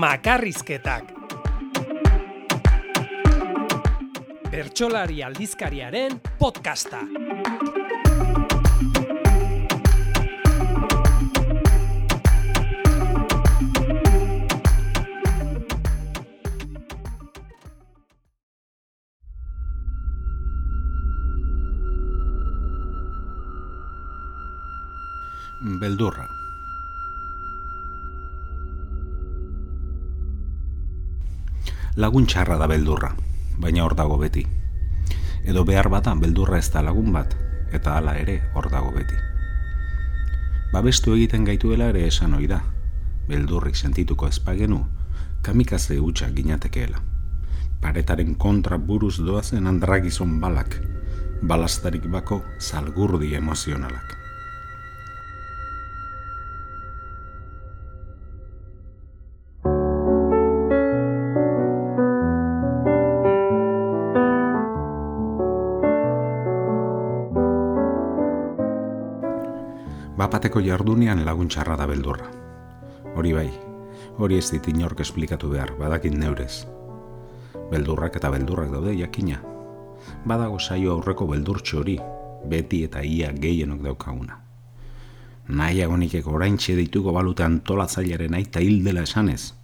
Makarrizketak. Bertxolari aldizkariaren podcasta. Beldurra. Lagun txarra da beldurra, baina hor dago beti. Edo behar bata beldurra ez da lagun bat, eta hala ere hor dago beti. Babestu egiten gaituela ere esan ohi da. Beldurrik sentituko espagenu, kamikaze hutsa ginatekeela. Paretaren kontra buruz doazen andragizon balak, balastarik bako salgurdi emozionalak. Bapateko jardunean laguntxarra da beldurra. Hori bai, hori ez dit inork esplikatu behar, badakin neurez. Beldurrak eta beldurrak daude jakina. Badago saio aurreko beldurtxo hori, beti eta ia gehienok daukaguna. Nahi agonikek orain dituko balute antolatzailearen aita hil dela esanez.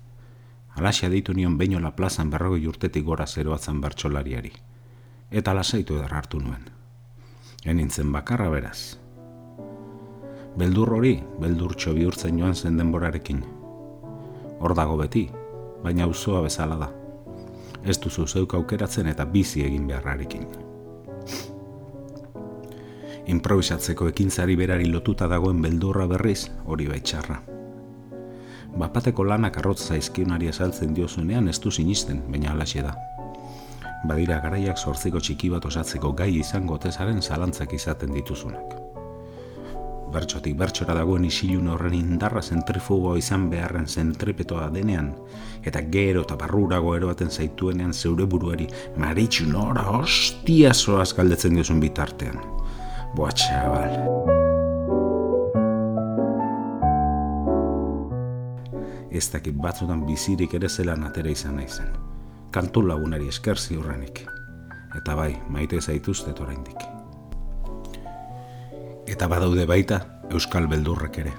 Alaxia ditu nion beinola plazan berrogei urtetik gora zeroatzen bertxolariari. Eta lasaitu edar hartu nuen. Enintzen bakarra beraz, beldur hori, beldurtxo bihurtzen joan zen denborarekin. Hor dago beti, baina auzoa bezala da. Ez duzu zeuk aukeratzen eta bizi egin beharrarekin. Improvisatzeko ekintzari berari lotuta dagoen beldurra berriz, hori baitxarra. Bapateko lanak arrotz zaizkionari esaltzen diozunean ez du sinisten, baina alaxe da. Badira garaiak sortziko txiki bat osatzeko gai izango tezaren zalantzak izaten dituzunak bertxotik bertxora dagoen isilun horren indarra zentrifugoa izan beharren zentripetoa denean, eta gero eta barrurago eroaten zaituenean zeure buruari maritxu nora hostia zoaz galdetzen diozun bitartean. Boa txabal. Ez dakit batzutan bizirik ere zelan atera izan naizen. Kantu lagunari eskerzi horrenik. Eta bai, maite zaituztet oraindik eta badaude baita Euskal Beldurrek ere.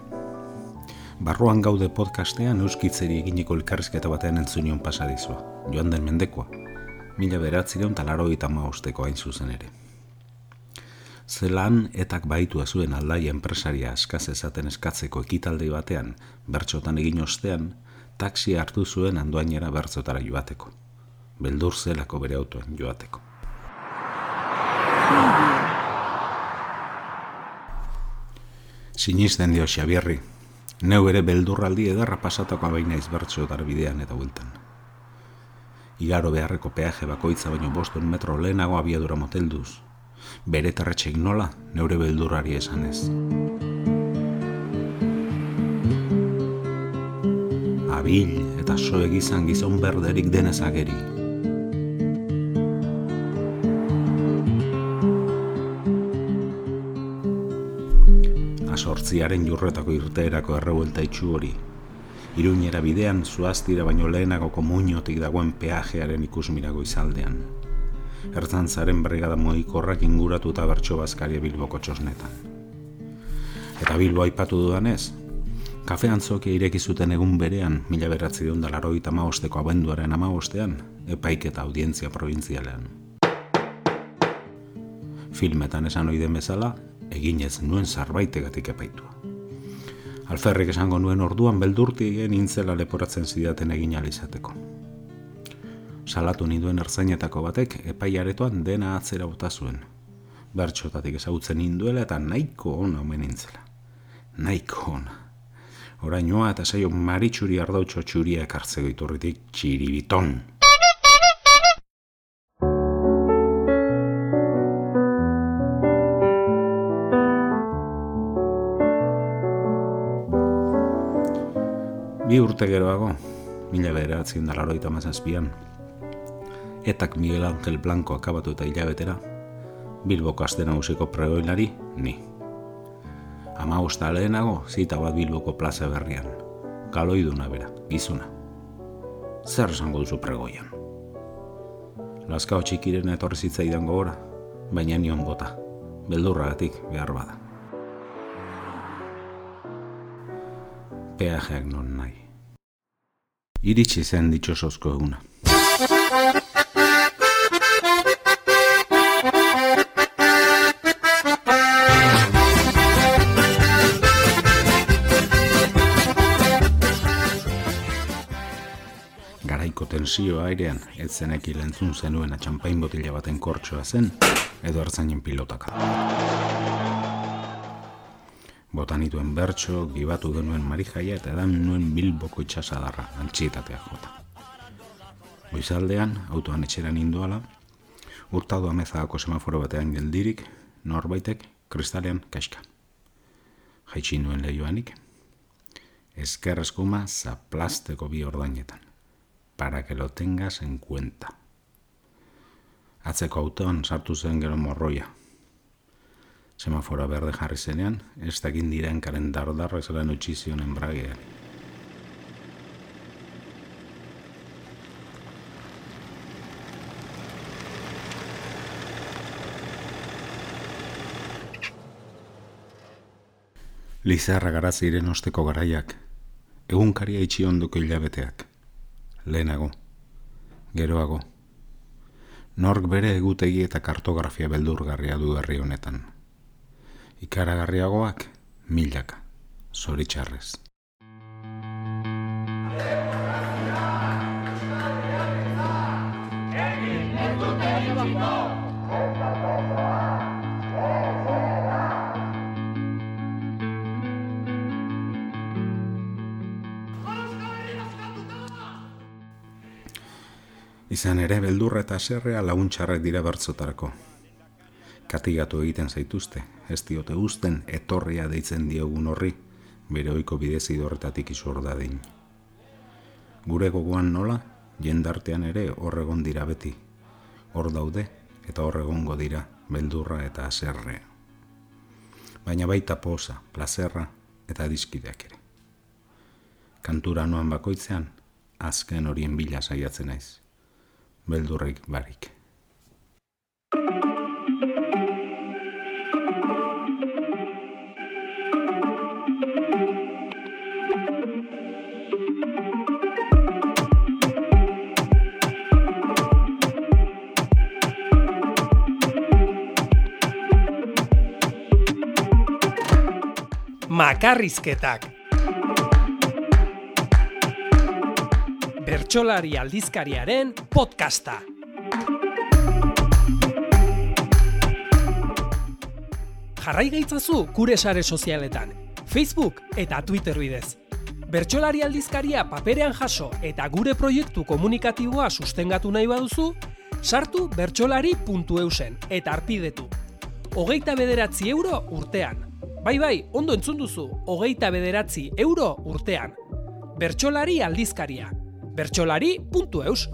Barruan gaude podcastean euskitzeri eginiko elkarrizketa batean entzunion pasadizua, joan den mendekoa, mila beratzireun talaro eta mausteko hain zuzen ere. Zelan etak baitu zuen aldai enpresaria askaz ezaten eskatzeko ekitaldei batean, bertxotan egin ostean, taksi hartu zuen andoainera bertzotara joateko. Beldur zelako bere autoen joateko. Sinisten dio Xabierri, neu ere beldurraldi edarra pasatako abaina izbertxo bidean eta bueltan. Igaro beharreko peaje bakoitza baino bostuen metro lehenago abiadura motelduz. Bere terretxeik nola, neure beldurrari esanez. Abil eta izan gizon berderik denez ageri. Sortziaren jurretako irteerako errebuelta itxu hori. Iruñera bidean zuaztira baino lehenago komuñotik dagoen peajearen ikusmirago izaldean. Ertzantzaren brigada moikorrak inguratu eta bertso bazkaria bilboko txosnetan. Eta bilbo aipatu dudanez, kafe antzokia ireki zuten egun berean, mila beratzi dion dalaroi eta maosteko abenduaren amaostean, epaik eta audientzia provintzialean. Filmetan esan oiden bezala, eginez nuen zarbaitegatik epaitua. Alferrik esango nuen orduan beldurti egin intzela leporatzen zidaten egin alizateko. Salatu ninduen erzainetako batek epaiaretoan dena atzera bota zuen. Bertxotatik ezagutzen ninduela eta nahiko ona omen nintzela. Nahiko ona. Orainoa eta saio maritxuri ardautxo txuria ekartzeko iturritik txiribiton. Urte geroago, mila bederatzen da mazazpian, etak Miguel Angel Blanco akabatu eta hilabetera, Bilboko azte nagusiko pregoilari, ni. Ama usta lehenago, zita bat Bilboko plaza berrian, kaloiduna bera, gizuna. zer esango duzu pregoian. Laskao txikiren etorri zitzaidan gogora, baina nion bota, beldurragatik behar bada. Peajeak non nahi. Iritsi zen ditxosozko eguna. Garaiko tensio airean, ez zeneki lentzun zenuen atxampain botila baten kortsoa zen, edo hartzainen pilotaka. Botanituen bertso, gibatu denuen marijaia eta edan nuen bilboko itxasadarra, antxietatea jota. Goizaldean, autoan etxeran indoala, urtadu amezagako semaforo batean geldirik, norbaitek kristalean kaska. Jaitsi nuen lehioanik, ezker eskuma zaplasteko bi ordainetan para que lo tengas en cuenta. Atzeko autoan sartu zen gero morroia. Semafora berde jarri zenean, ez dakin diren karen dardarrak zelan utzi zion enbragean. Lizarra gara ziren osteko garaiak, egunkaria itxi ondoko hilabeteak lehenago, geroago. Nork bere egutegi eta kartografia beldurgarria du herri honetan. Ikaragarriagoak, milaka, zoritxarrez. Izan ere beldurra eta serrea laguntxarrak dira bertzotarako. Katigatu egiten zaituzte, ez diote usten etorria deitzen diogun horri, bere oiko bidez idorretatik izur dadin. Gure gogoan nola, jendartean ere horregon dira beti. Hor daude eta horregongo dira beldurra eta aserrea. Baina baita posa, plazerra eta dizkideak ere. Kantura noan bakoitzean, azken horien bila saiatzen naiz beldurrik barik. Makarrizketak Bertxolari aldizkariaren podcasta. Jarrai gaitzazu gure sare sozialetan, Facebook eta Twitter bidez. Bertxolari aldizkaria paperean jaso eta gure proiektu komunikatiboa sustengatu nahi baduzu, sartu bertxolari.eusen eta arpidetu. Hogeita bederatzi euro urtean. Bai bai, ondo entzun duzu, hogeita bederatzi euro urtean. Bertxolari aldizkaria bertsolari.eus.